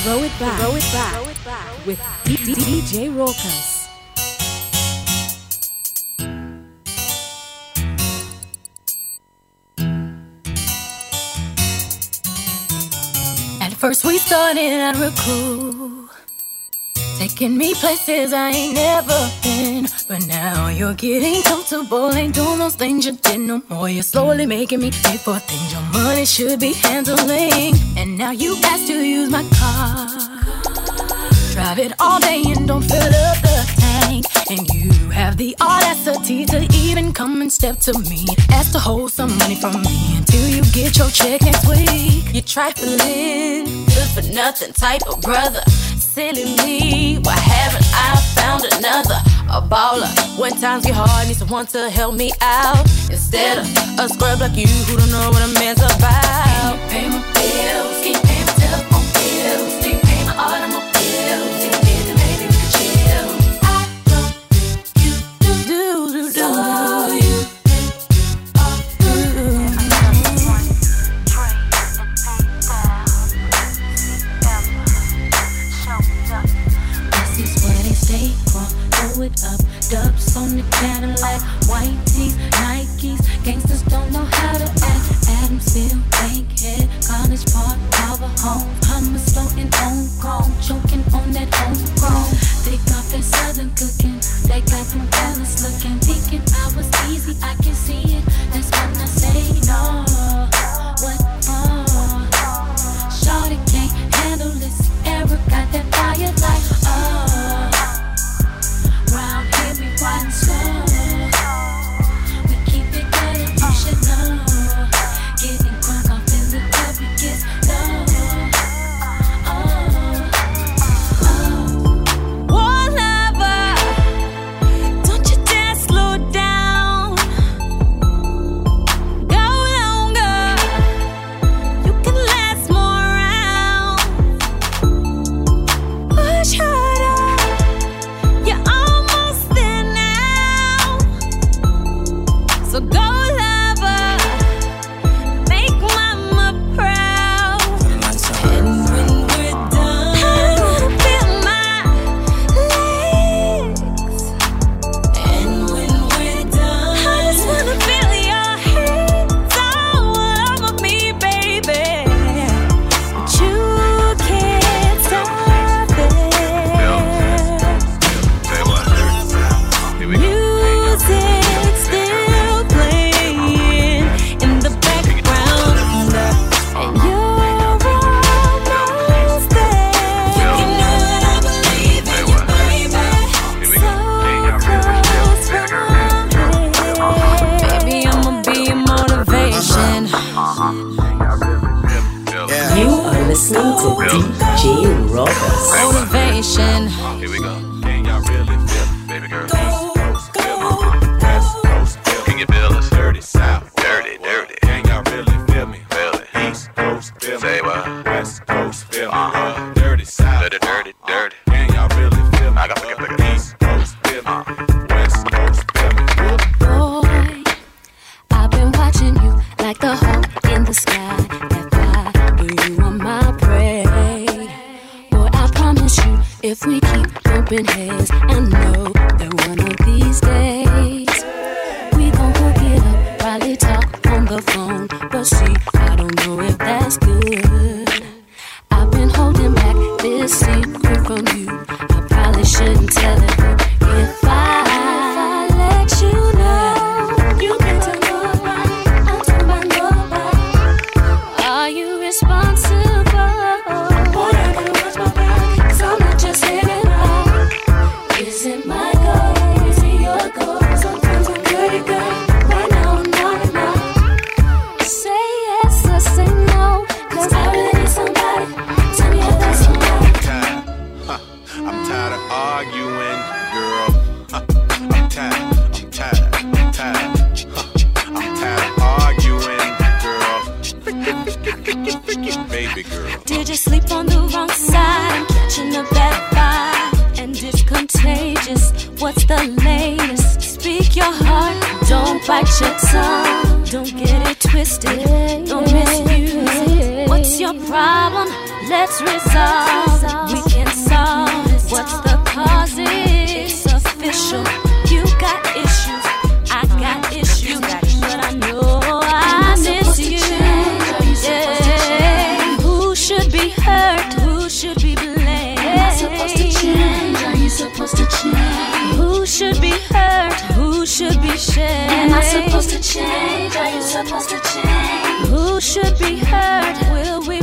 Throw it back. Throw it back. Throw it back. With DJ Rokas. First we started out real cool Taking me places I ain't never been. But now you're getting comfortable. Ain't doing those things you did no more. You're slowly making me pay for things your money should be handling. And now you ask to use my car. Drive it all day and don't fill up the tank. And you have the audacity to even come and step to me. Ask to hold some money from me until you get your check next week. You're trifling, good for nothing type of brother silly me? Why haven't I found another? A baller. When times get hard, need someone to help me out. Instead of a scrub like you who don't know what a man's about. Saquon, throw it up. Dubs on the Cadillac, white tees, Nikes. Gangsters don't know how to act. Adamsville, Bankhead, College Park, Power Home. Hummers floating on chrome. the phone, but she supposed to change? Who should be heard? Will we?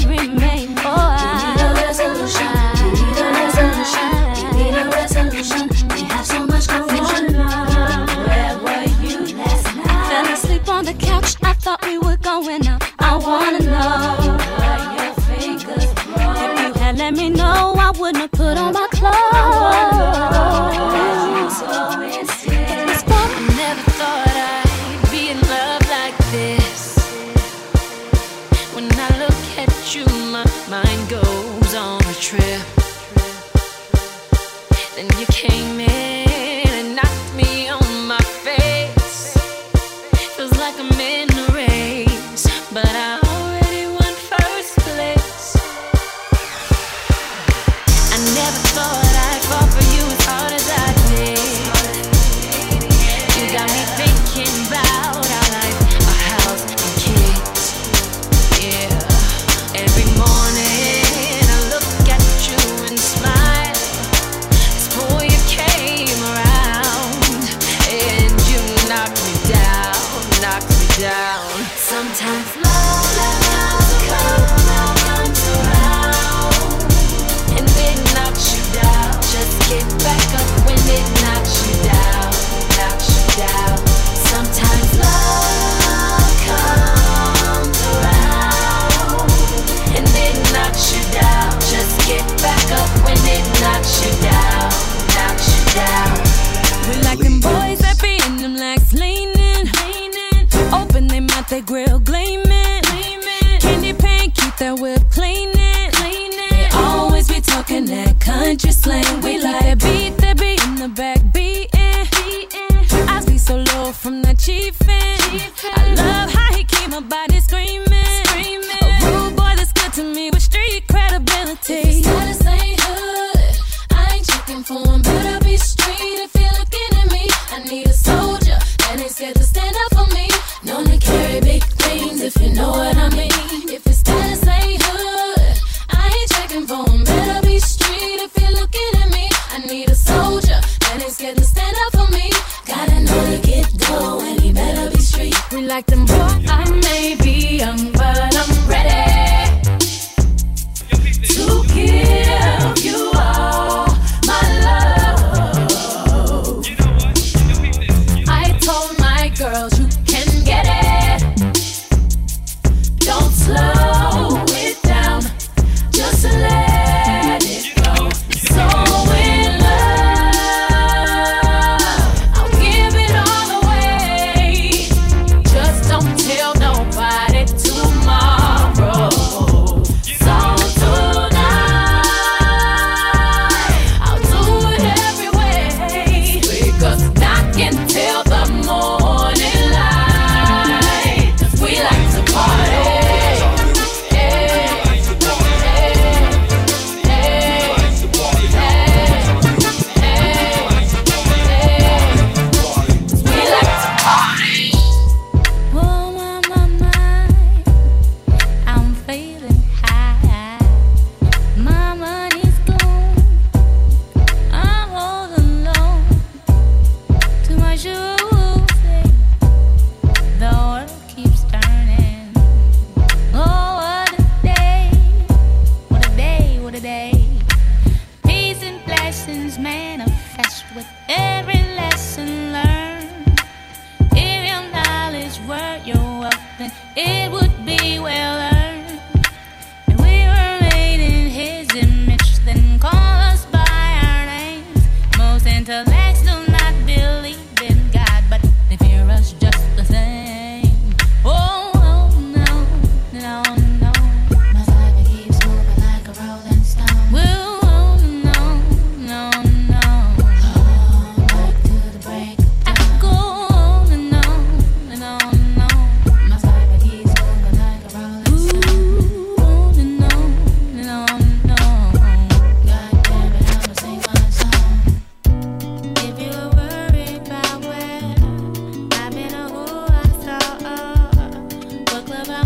enough for me. Known to carry big things if you know what I mean. If it's status ain't hood, I ain't checking for him. Better be street if you're looking at me. I need a soldier that ain't scared to stand up for me. Gotta know to get dough and he better be street. We like them boys.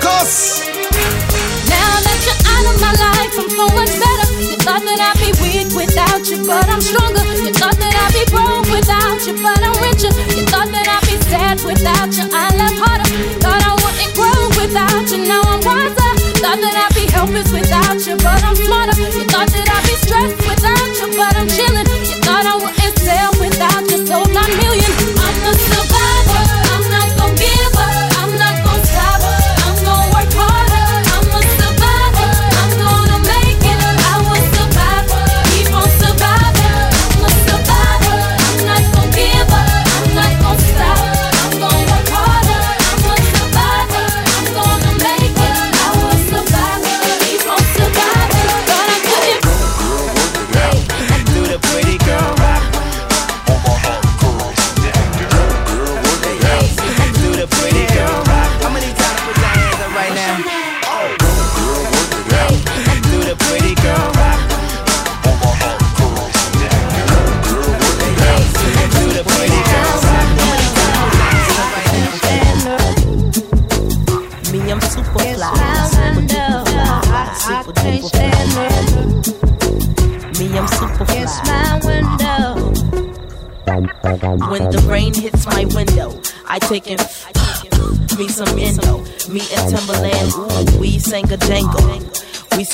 Marcus. Now that you're out of my life, I'm so much better. You thought that I'd be weak without you, but I'm stronger. You thought that I'd be broke without you, but I'm richer. You thought that I'd be sad without you, I love harder. Thought I wouldn't grow without you, now I'm wiser. Thought that I'd be helpless without you, but I'm smarter. You thought that I'd be stressed without you, but I'm chilling. You thought I wouldn't sell without you, sold my million. I'm the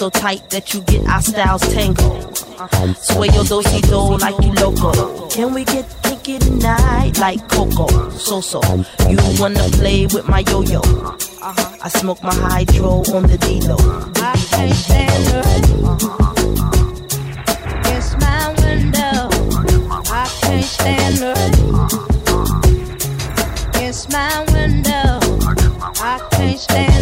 so tight that you get our styles tangled. Sway your dosey do like you loco. Can we get kinky tonight like Coco? So so, you wanna play with my yo yo? I smoke my hydro on the D-Lo. I can't stand my window. I can't stand it Against my window. I can't stand.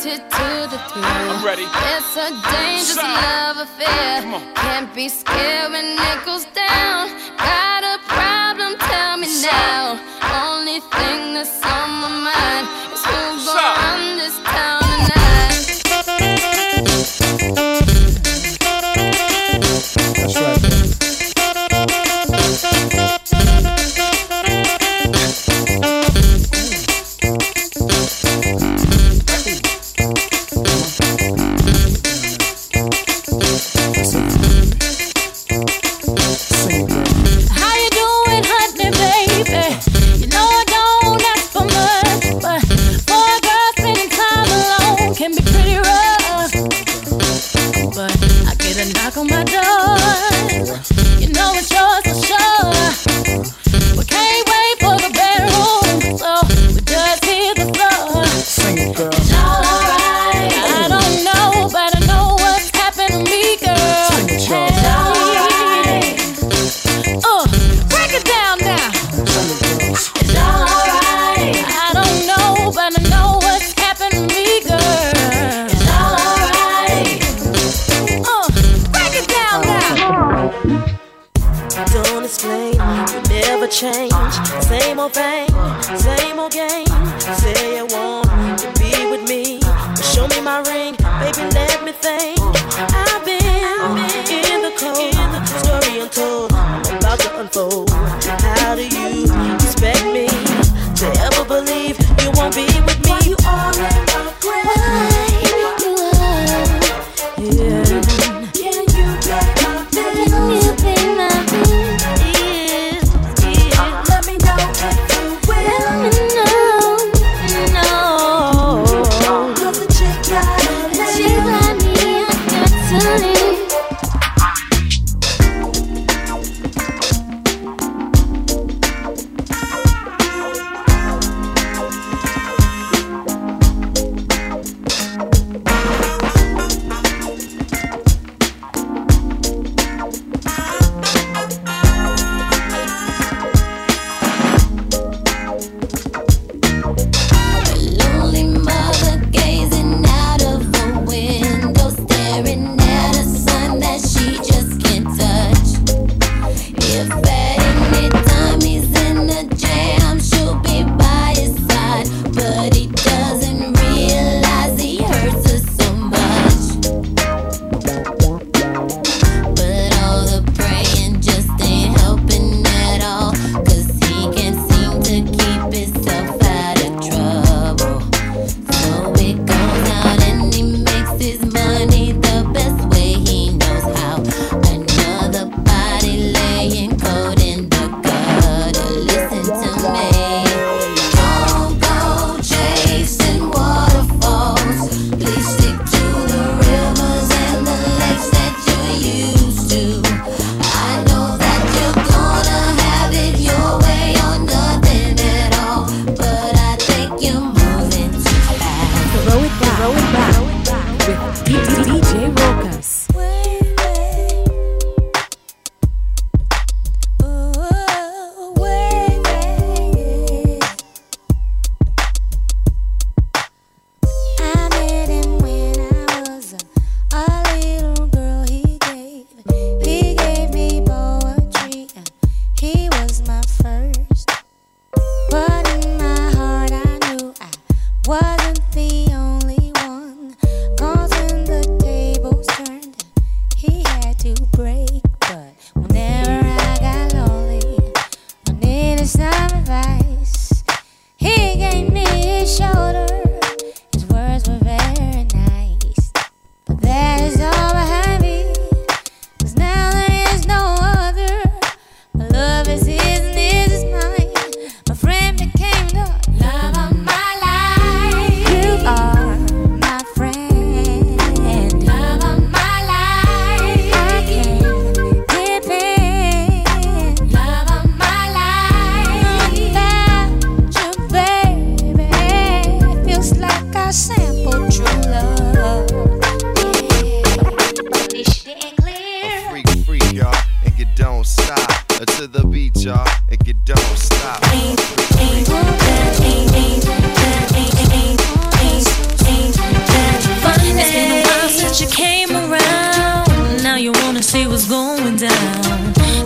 addicted to the thrill. I'm ready. It's a dangerous Sign. love affair. Can't be scared when it goes down. Got a problem? Tell me Sign. now. Only thing that's on my mind.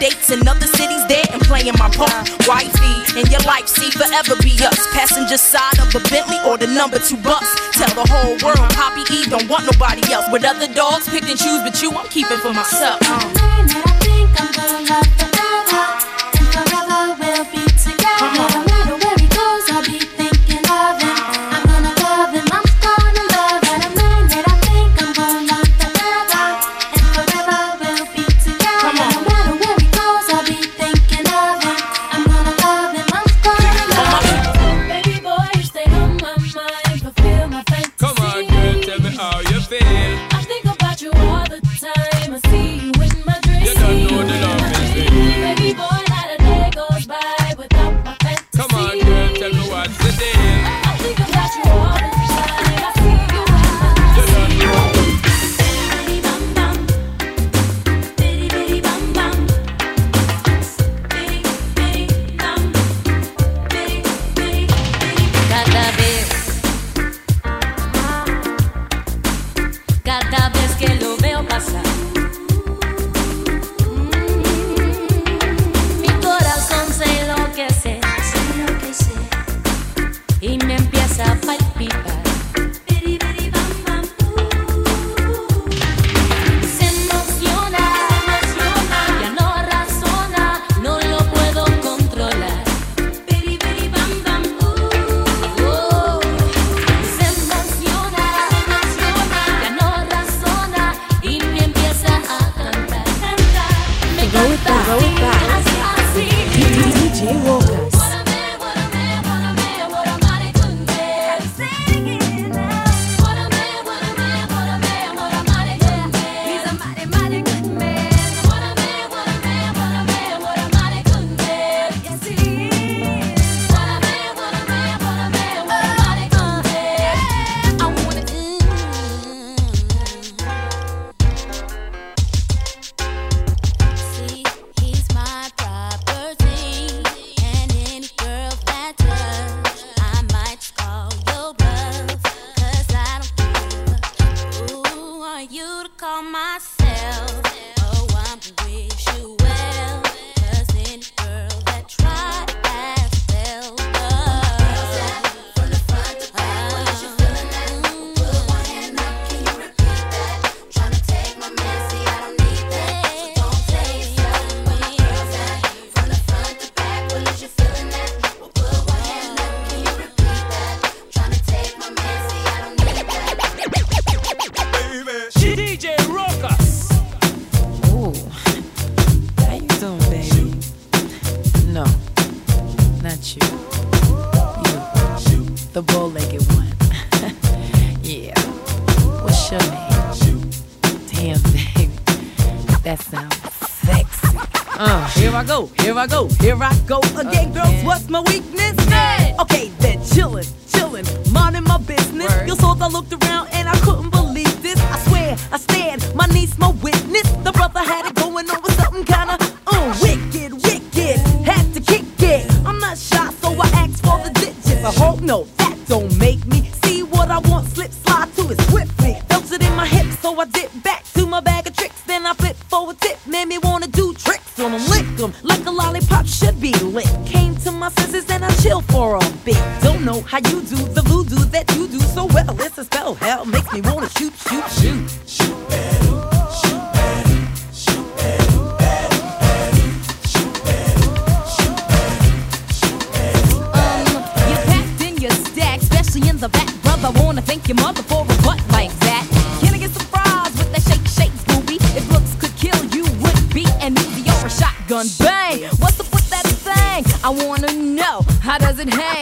dates in other cities there and playing my part. Wifey, and your life see forever be us. Passenger side of a Bentley or the number two bus. Tell the whole world Poppy E don't want nobody else. With other dogs, pick and choose, but you I'm keeping for myself. Uh. How does it hang?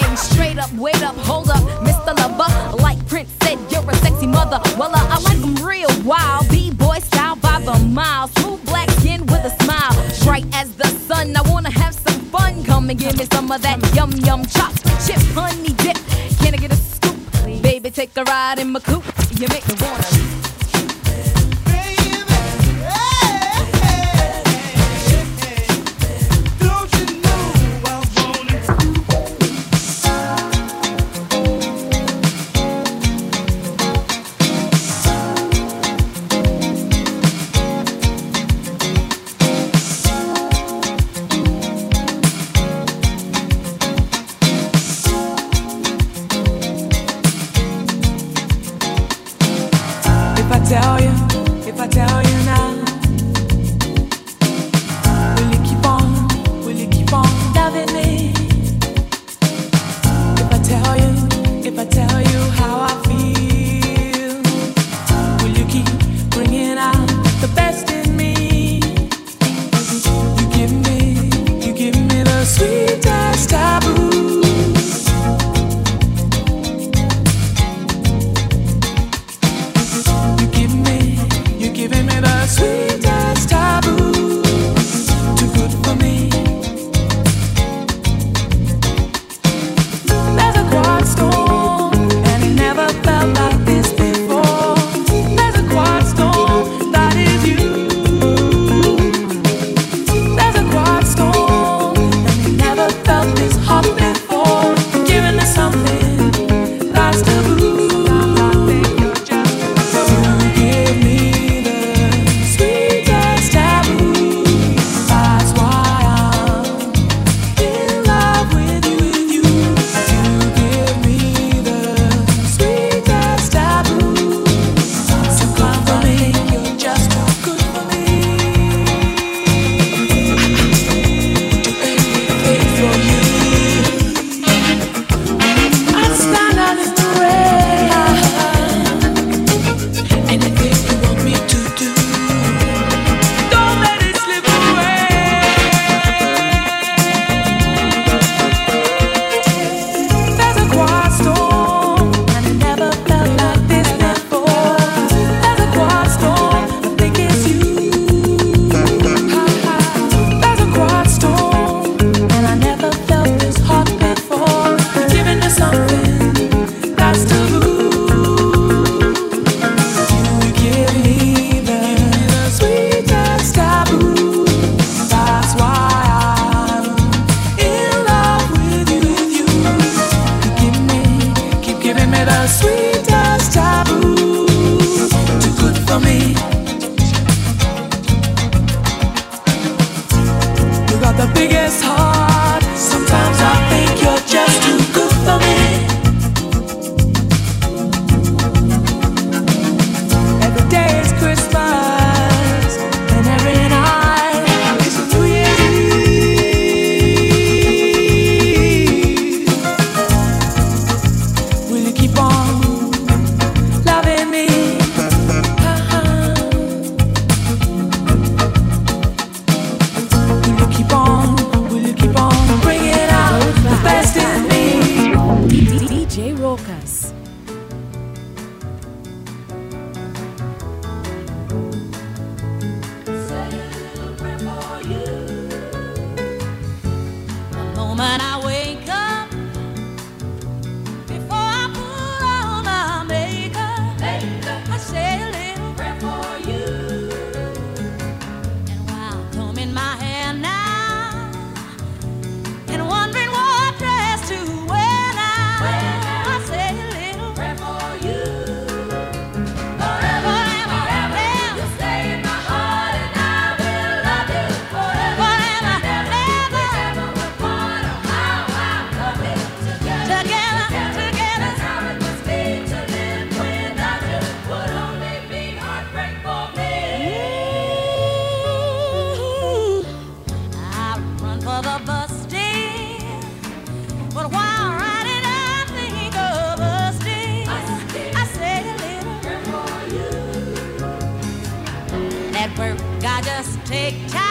Take time,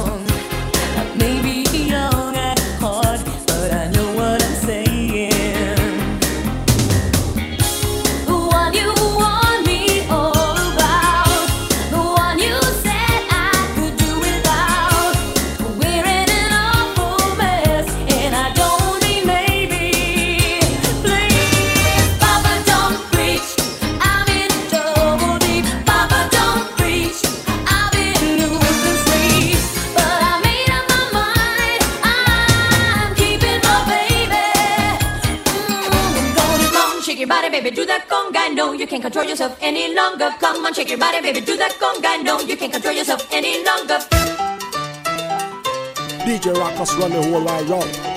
Please Run the whole wide round.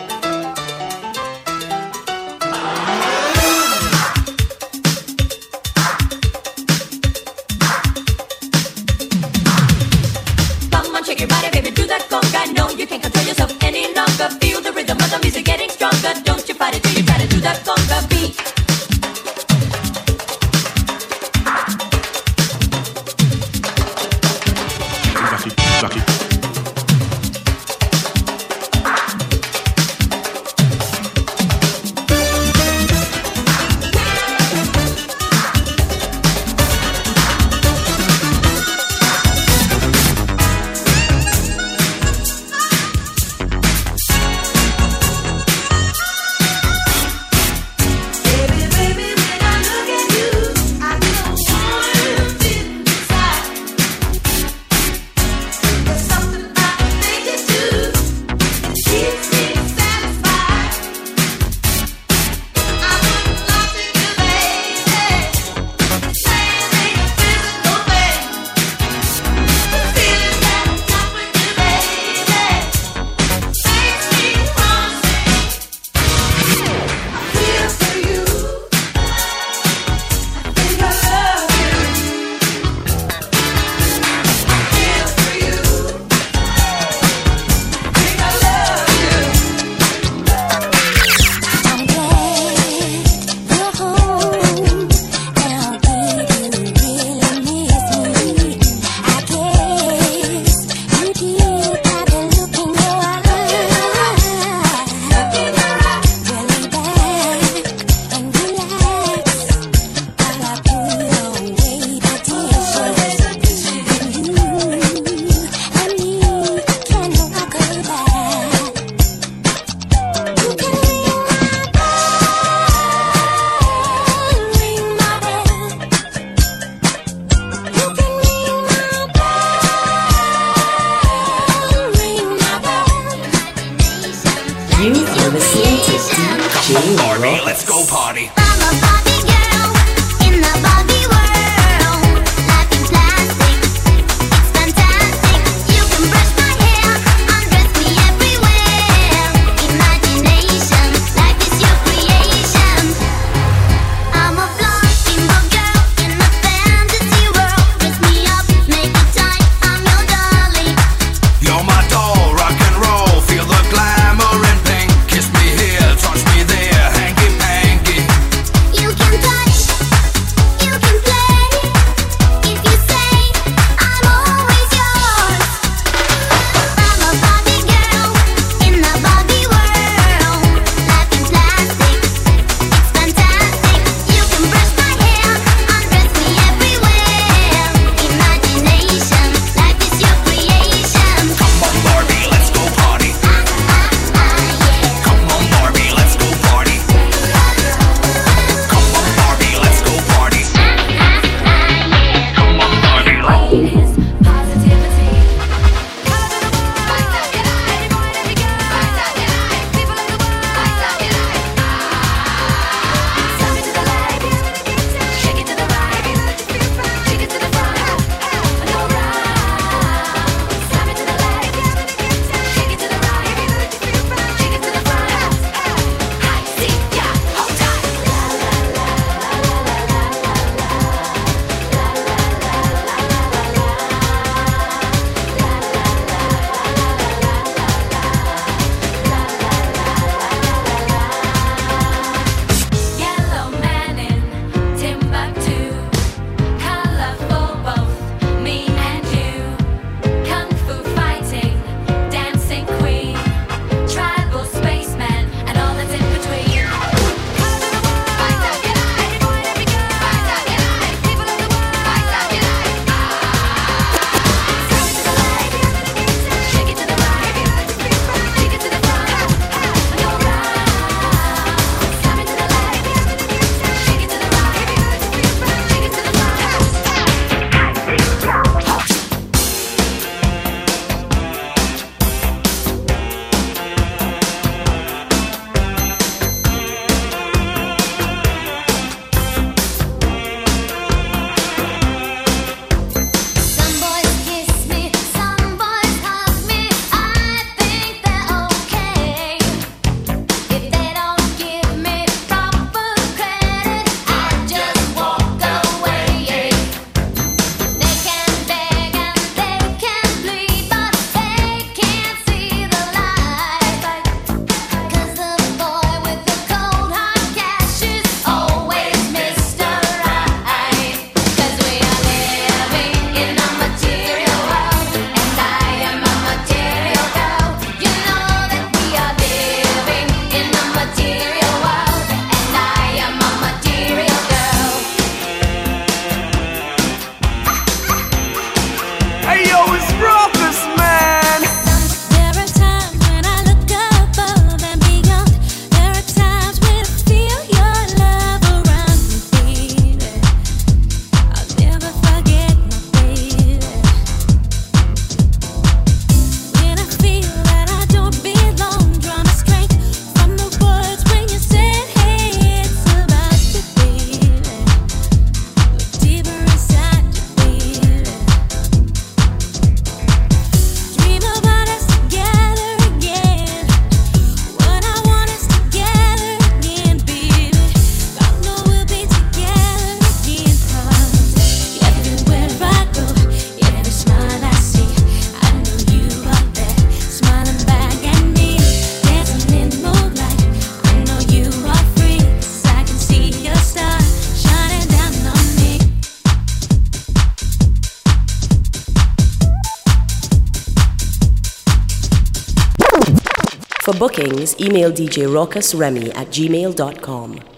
Bookings, email DJ Rockus Remy at gmail.com.